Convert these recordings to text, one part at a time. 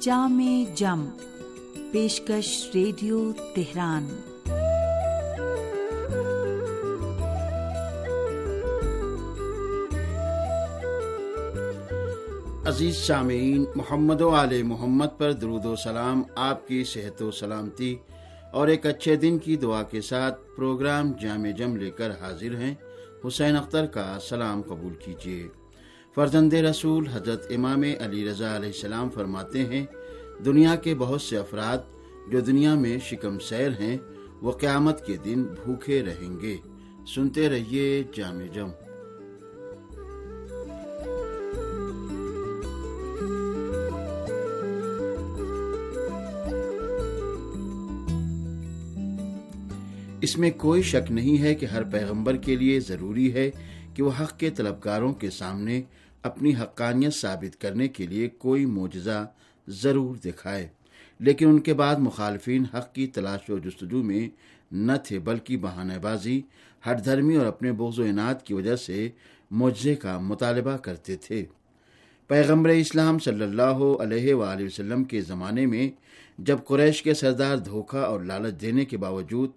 جام جم، پیشکش radio Tehran. عزیز سامعین محمد و علیہ محمد پر درود و سلام، آپ کی صحت و سلامتی۔ اور ایک اچھے دن کی دعا کے ساتھ پروگرام جامع جم لے کر حاضر ہیں۔ حسین اختر کا سلام قبول کیجیے۔ فرزند رسول حضرت امام علی رضا علیہ السلام فرماتے ہیں، دنیا کے بہت سے افراد جو دنیا میں شکم سیر ہیں، وہ قیامت کے دن بھوکے رہیں گے۔ سنتے رہیے جامع جم۔ اس میں کوئی شک نہیں ہے کہ ہر پیغمبر کے لیے ضروری ہے کہ وہ حق کے طلبکاروں کے سامنے اپنی حقانیت ثابت کرنے کے لیے کوئی معجزہ ضرور دکھائے۔ لیکن ان کے بعد مخالفین حق کی تلاش و جستجو میں نہ تھے، بلکہ بہانہ بازی ہر دھرمی اور اپنے بغض و انعد کی وجہ سے معجزے کا مطالبہ کرتے تھے۔ پیغمبر اسلام صلی اللہ علیہ وآلہ وسلم کے زمانے میں جب قریش کے سردار دھوکہ اور لالچ دینے کے باوجود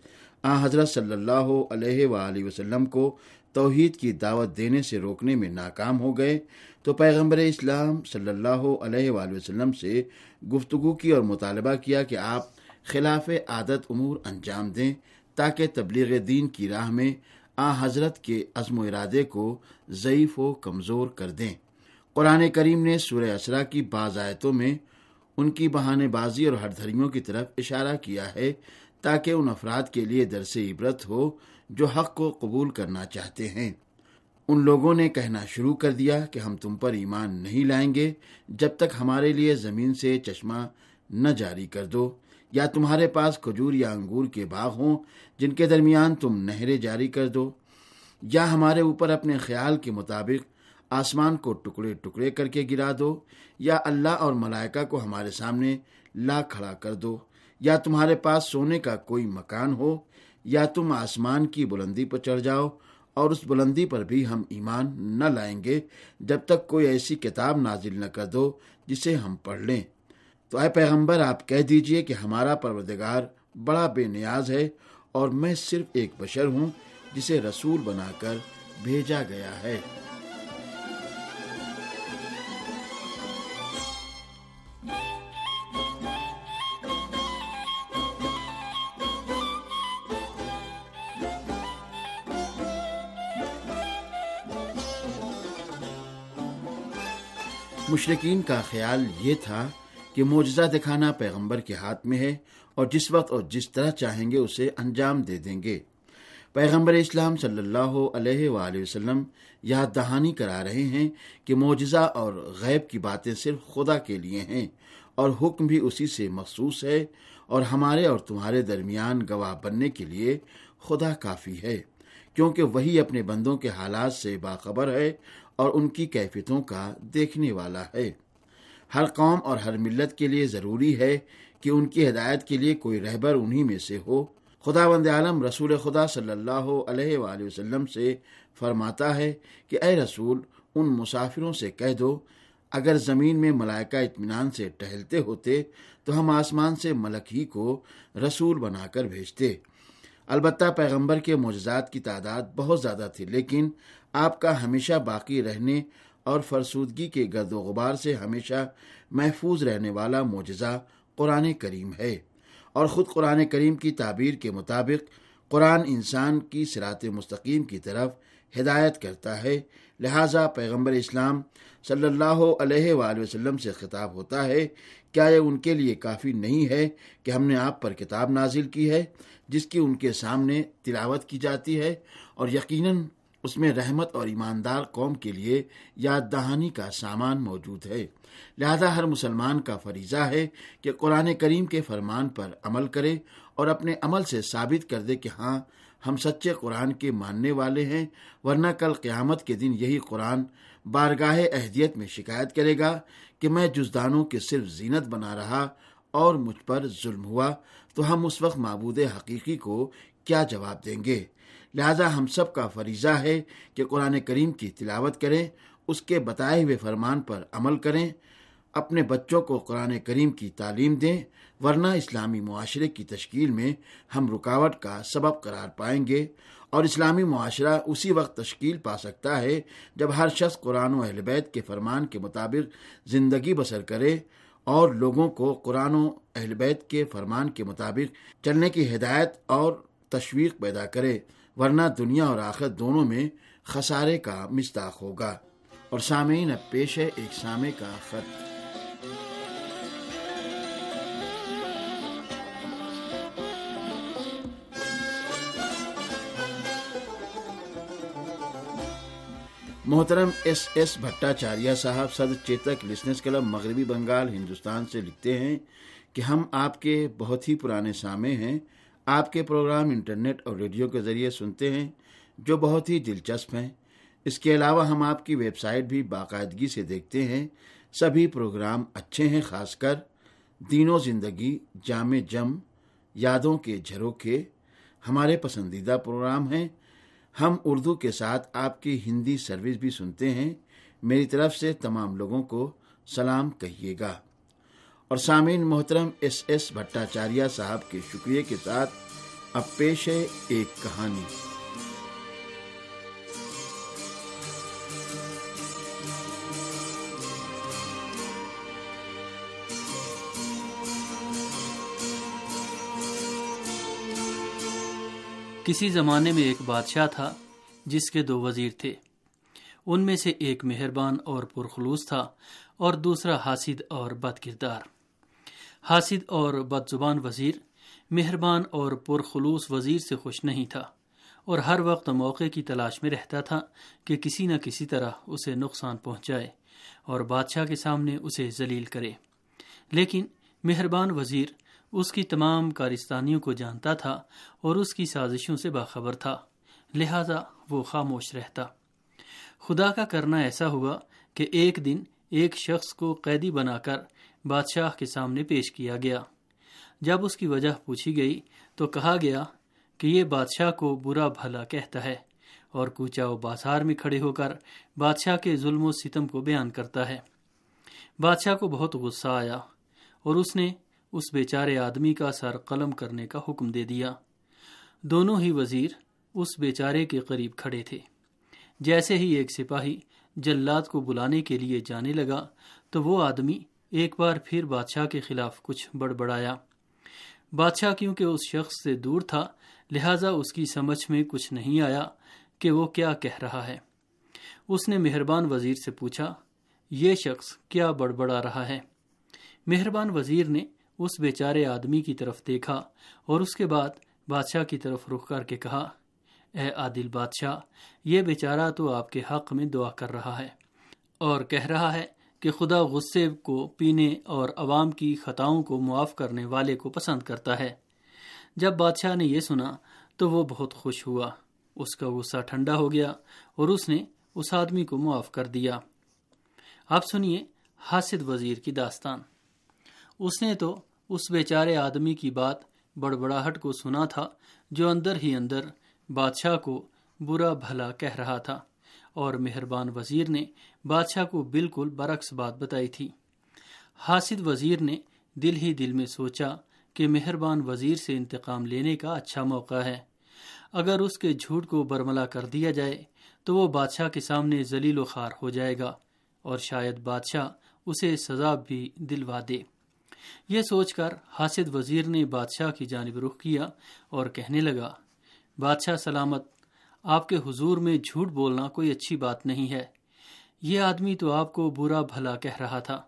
آ حضرت صلی اللہ علیہ وآلہ وسلم کو توحید کی دعوت دینے سے روکنے میں ناکام ہو گئے تو پیغمبر اسلام صلی اللہ علیہ وآلہ وسلم سے گفتگو کی اور مطالبہ کیا کہ آپ خلاف عادت امور انجام دیں تاکہ تبلیغ دین کی راہ میں آ حضرت کے عزم و ارادے کو ضعیف و کمزور کر دیں۔ قرآن کریم نے سورہ اسرا کی بعض آیتوں میں ان کی بہانے بازی اور ہر دھرمیوں کی طرف اشارہ کیا ہے تاکہ ان افراد کے لیے درس عبرت ہو جو حق کو قبول کرنا چاہتے ہیں۔ ان لوگوں نے کہنا شروع کر دیا کہ ہم تم پر ایمان نہیں لائیں گے جب تک ہمارے لیے زمین سے چشمہ نہ جاری کر دو، یا تمہارے پاس کھجور یا انگور کے باغ ہوں جن کے درمیان تم نہریں جاری کر دو، یا ہمارے اوپر اپنے خیال کے مطابق آسمان کو ٹکڑے ٹکڑے کر کے گرا دو، یا اللہ اور ملائکہ کو ہمارے سامنے لا کھڑا کر دو۔ یا تمہارے پاس سونے کا کوئی مکان ہو، یا تم آسمان کی بلندی پر چڑھ جاؤ، اور اس بلندی پر بھی ہم ایمان نہ لائیں گے جب تک کوئی ایسی کتاب نازل نہ کر دو جسے ہم پڑھ لیں۔ تو اے پیغمبر، آپ کہہ دیجیے کہ ہمارا پروردگار بڑا بے نیاز ہے، اور میں صرف ایک بشر ہوں جسے رسول بنا کر بھیجا گیا ہے۔ مشرقین کا خیال یہ تھا کہ معجزہ دکھانا پیغمبر کے ہاتھ میں ہے اور جس وقت اور جس طرح چاہیں گے اسے انجام دے دیں گے۔ پیغمبر اسلام صلی اللہ علیہ وآلہ وسلم یاد دہانی کرا رہے ہیں کہ معجزہ اور غیب کی باتیں صرف خدا کے لیے ہیں اور حکم بھی اسی سے مخصوص ہے اور ہمارے اور تمہارے درمیان گواہ بننے کے لیے خدا کافی ہے، کیونکہ وہی اپنے بندوں کے حالات سے باخبر ہے اور ان کی کیفیتوں کا دیکھنے والا ہے۔ ہر قوم اور ہر ملت کے لیے ضروری ہے کہ ان کی ہدایت کے لیے کوئی رہبر انہی میں سے ہو۔ خدا وند عالم رسول خدا صلی اللہ علیہ وآلہ وسلم سے فرماتا ہے کہ اے رسول، ان مسافروں سے کہہ دو، اگر زمین میں ملائکہ اطمینان سے ٹہلتے ہوتے تو ہم آسمان سے ملک ہی کو رسول بنا کر بھیجتے۔ البتہ پیغمبر کے معجزات کی تعداد بہت زیادہ تھی، لیکن آپ کا ہمیشہ باقی رہنے اور فرسودگی کے گرد و غبار سے ہمیشہ محفوظ رہنے والا معجزہ قرآن کریم ہے۔ اور خود قرآن کریم کی تعبیر کے مطابق قرآن انسان کی سرات مستقیم کی طرف ہدایت کرتا ہے، لہذا پیغمبر اسلام صلی اللہ علیہ وآلہ وسلم سے خطاب ہوتا ہے کیا یہ ان کے لیے کافی نہیں ہے کہ ہم نے آپ پر کتاب نازل کی ہے جس کی ان کے سامنے تلاوت کی جاتی ہے اور یقیناً اس میں رحمت اور ایماندار قوم کے لیے یاد دہانی کا سامان موجود ہے۔ لہذا ہر مسلمان کا فریضہ ہے کہ قرآن کریم کے فرمان پر عمل کرے اور اپنے عمل سے ثابت کر دے کہ ہاں ہم سچے قرآن کے ماننے والے ہیں، ورنہ کل قیامت کے دن یہی قرآن بارگاہ اہدیت میں شکایت کرے گا کہ میں جزدانوں کے صرف زینت بنا رہا اور مجھ پر ظلم ہوا، تو ہم اس وقت معبود حقیقی کو کیا جواب دیں گے؟ لہذا ہم سب کا فریضہ ہے کہ قرآن کریم کی تلاوت کریں، اس کے بتائے ہوئے فرمان پر عمل کریں اپنے بچوں کو قرآن کریم کی تعلیم دیں، ورنہ اسلامی معاشرے کی تشکیل میں ہم رکاوٹ کا سبب قرار پائیں گے اور اسلامی معاشرہ اسی وقت تشکیل پا سکتا ہے جب ہر شخص قرآن و اہل بیت کے فرمان کے مطابق زندگی بسر کرے اور لوگوں کو قرآن و اہل بیت کے فرمان کے مطابق چلنے کی ہدایت اور تشویق پیدا کرے، ورنہ دنیا اور آخر دونوں میں خسارے کا مستاق ہوگا۔ اور سامعین، اب پیش ہے ایک سامع کا خط۔ محترم ایس ایس بھٹاچاریہ صاحب صدر چیتک لسنس کلب مغربی بنگال ہندوستان سے لکھتے ہیں کہ ہم آپ کے بہت ہی پرانے سامع ہیں، آپ کے پروگرام انٹرنیٹ اور ریڈیو کے ذریعے سنتے ہیں، جو بہت ہی دلچسپ ہیں۔ اس کے علاوہ ہم آپ کی ویب سائٹ بھی باقاعدگی سے دیکھتے ہیں۔ سبھی پروگرام اچھے ہیں، خاص کر دینوں زندگی، جامع جم، یادوں کے جھروکے۔ ہمارے پسندیدہ پروگرام ہیں ہم اردو کے ساتھ آپ کی ہندی سروس بھی سنتے ہیں۔ میری طرف سے تمام لوگوں کو سلام کہیے گا۔ اور سامعین محترم ایس ایس بھٹاچاریہ صاحب کے شکریہ کے ساتھ اب پیش ہے ایک کہانی۔ کسی زمانے میں ایک بادشاہ تھا جس کے دو وزیر تھے۔ ان میں سے ایک مہربان اور پرخلوص تھا اور دوسرا حاسد اور بد کردار حاسد اور بد زبان وزیر مہربان اور پرخلوص وزیر سے خوش نہیں تھا اور ہر وقت موقع کی تلاش میں رہتا تھا کہ کسی نہ کسی طرح اسے نقصان پہنچائے اور بادشاہ کے سامنے اسے ذلیل کرے۔ لیکن مہربان وزیر اس کی تمام کارستانیوں کو جانتا تھا اور اس کی سازشوں سے باخبر تھا، لہذا وہ خاموش رہتا۔ خدا کا کرنا ایسا ہوا کہ ایک دن ایک شخص کو قیدی بنا کر بادشاہ کے سامنے پیش کیا گیا۔ جب اس کی وجہ پوچھی گئی تو کہا گیا کہ یہ بادشاہ کو برا بھلا کہتا ہے اور کوچا و بازار میں کھڑے ہو کر بادشاہ کے ظلم و ستم کو بیان کرتا ہے۔ بادشاہ کو بہت غصہ آیا اور اس نے اس بیچارے آدمی کا سر قلم کرنے کا حکم دے دیا۔ دونوں ہی وزیر اس بیچارے کے قریب کھڑے تھے۔ جیسے ہی ایک سپاہی جلاد کو بلانے کے لیے جانے لگا، تو وہ آدمی ایک بار پھر بادشاہ کے خلاف کچھ بڑبڑایا۔ بادشاہ کیونکہ اس شخص سے دور تھا، لہذا اس کی سمجھ میں کچھ نہیں آیا کہ وہ کیا کہہ رہا ہے۔ اس نے مہربان وزیر سے پوچھا، یہ شخص کیا بڑبڑا رہا ہے؟ مہربان وزیر نے اس بیچارے آدمی کی طرف دیکھا اور اس کے بعد بادشاہ کی طرف رخ کر کے کہا، اے عادل بادشاہ، یہ بیچارہ تو آپ کے حق میں دعا کر رہا ہے اور کہہ رہا ہے کہ خدا غصے کو پینے اور عوام کی خطاؤں کو معاف کرنے والے کو پسند کرتا ہے۔ جب بادشاہ نے یہ سنا تو وہ بہت خوش ہوا۔ اس کا غصہ ٹھنڈا ہو گیا اور اس نے اس آدمی کو معاف کر دیا۔ آپ سنیے، حاسد وزیر کی داستان۔ اس نے تو اس بیچارے آدمی کی بات بڑبڑاہٹ کو سنا تھا جو اندر ہی اندر بادشاہ کو برا بھلا کہہ رہا تھا اور مہربان وزیر نے بادشاہ کو بالکل برعکس بات بتائی تھی۔ حاسد وزیر نے دل ہی دل میں سوچا کہ مہربان وزیر سے انتقام لینے کا اچھا موقع ہے۔ اگر اس کے جھوٹ کو برملا کر دیا جائے تو وہ بادشاہ کے سامنے ذلیل و خار ہو جائے گا اور شاید بادشاہ اسے سزا بھی دلوا دے۔ یہ سوچ کر حاسد وزیر نے بادشاہ کی جانب رخ کیا اور کہنے لگا، بادشاہ سلامت، آپ کے حضور میں جھوٹ بولنا کوئی اچھی بات نہیں ہے۔ یہ آدمی تو آپ کو برا بھلا کہہ رہا تھا۔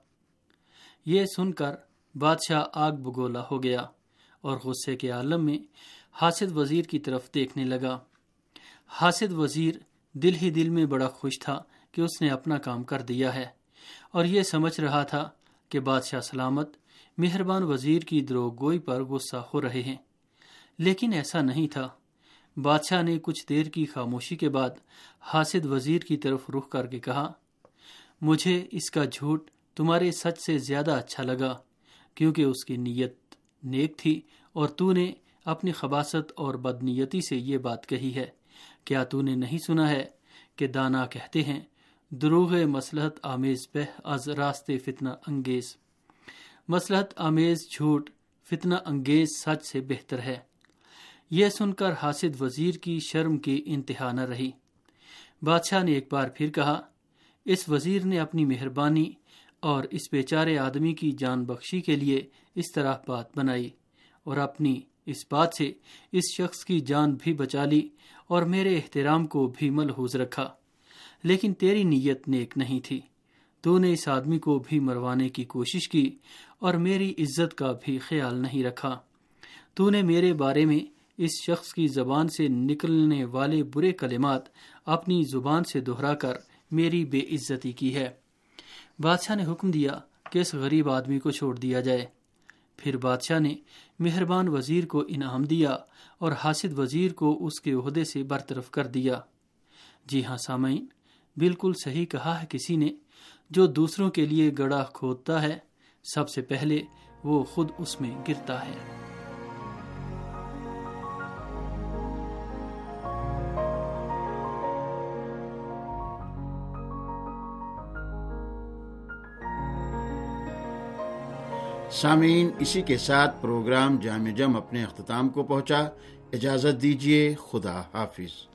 یہ سن کر بادشاہ آگ بگولا ہو گیا اور غصے کے عالم میں حاسد وزیر کی طرف دیکھنے لگا۔ حاسد وزیر دل ہی دل میں بڑا خوش تھا کہ اس نے اپنا کام کر دیا ہے اور یہ سمجھ رہا تھا کہ بادشاہ سلامت مہربان وزیر کی دروگ گوئی پر غصہ ہو رہے ہیں۔ لیکن ایسا نہیں تھا۔ بادشاہ نے کچھ دیر کی خاموشی کے بعد حاسد وزیر کی طرف رخ کر کے کہا، مجھے اس کا جھوٹ تمہارے سچ سے زیادہ اچھا لگا، کیونکہ اس کی نیت نیک تھی اور تو نے اپنی خباست اور بدنیتی سے یہ بات کہی ہے۔ کیا تو نے نہیں سنا ہے کہ دانا کہتے ہیں، دروغ مسلحت آمیز بہ از راستے فتنہ انگیز۔ مسلحت، آمیز، جھوٹ، فتنہ انگیز سچ سے بہتر ہے۔ یہ سن کر حاسد وزیر کی شرم کی انتہا نہ رہی۔ بادشاہ نے ایک بار پھر کہا، اس وزیر نے اپنی مہربانی اور اس بیچارے آدمی کی جان بخشی کے لیے اس طرح بات بنائی اور اپنی اس بات سے اس شخص کی جان بھی بچا لی اور میرے احترام کو بھی ملحوظ رکھا۔ لیکن تیری نیت نیک نہیں تھی۔ تو نے اس آدمی کو بھی مروانے کی کوشش کی اور میری عزت کا بھی خیال نہیں رکھا۔ تو نے میرے بارے میں اس شخص کی زبان سے نکلنے والے برے کلمات اپنی زبان سے دہرا کر میری بے عزتی کی ہے۔ بادشاہ نے حکم دیا کہ اس غریب آدمی کو چھوڑ دیا جائے۔ پھر بادشاہ نے مہربان وزیر کو انعام دیا اور حاسد وزیر کو اس کے عہدے سے برطرف کر دیا۔ جی ہاں سامعین، بالکل صحیح کہا ہے کسی نے جو دوسروں کے لیے گڑا کھودتا ہے۔ سب سے پہلے وہ خود اس میں گرتا ہے۔ سامعین، اسی کے ساتھ پروگرام جامع جم اپنے اختتام کو پہنچا۔ اجازت دیجیے خدا حافظ۔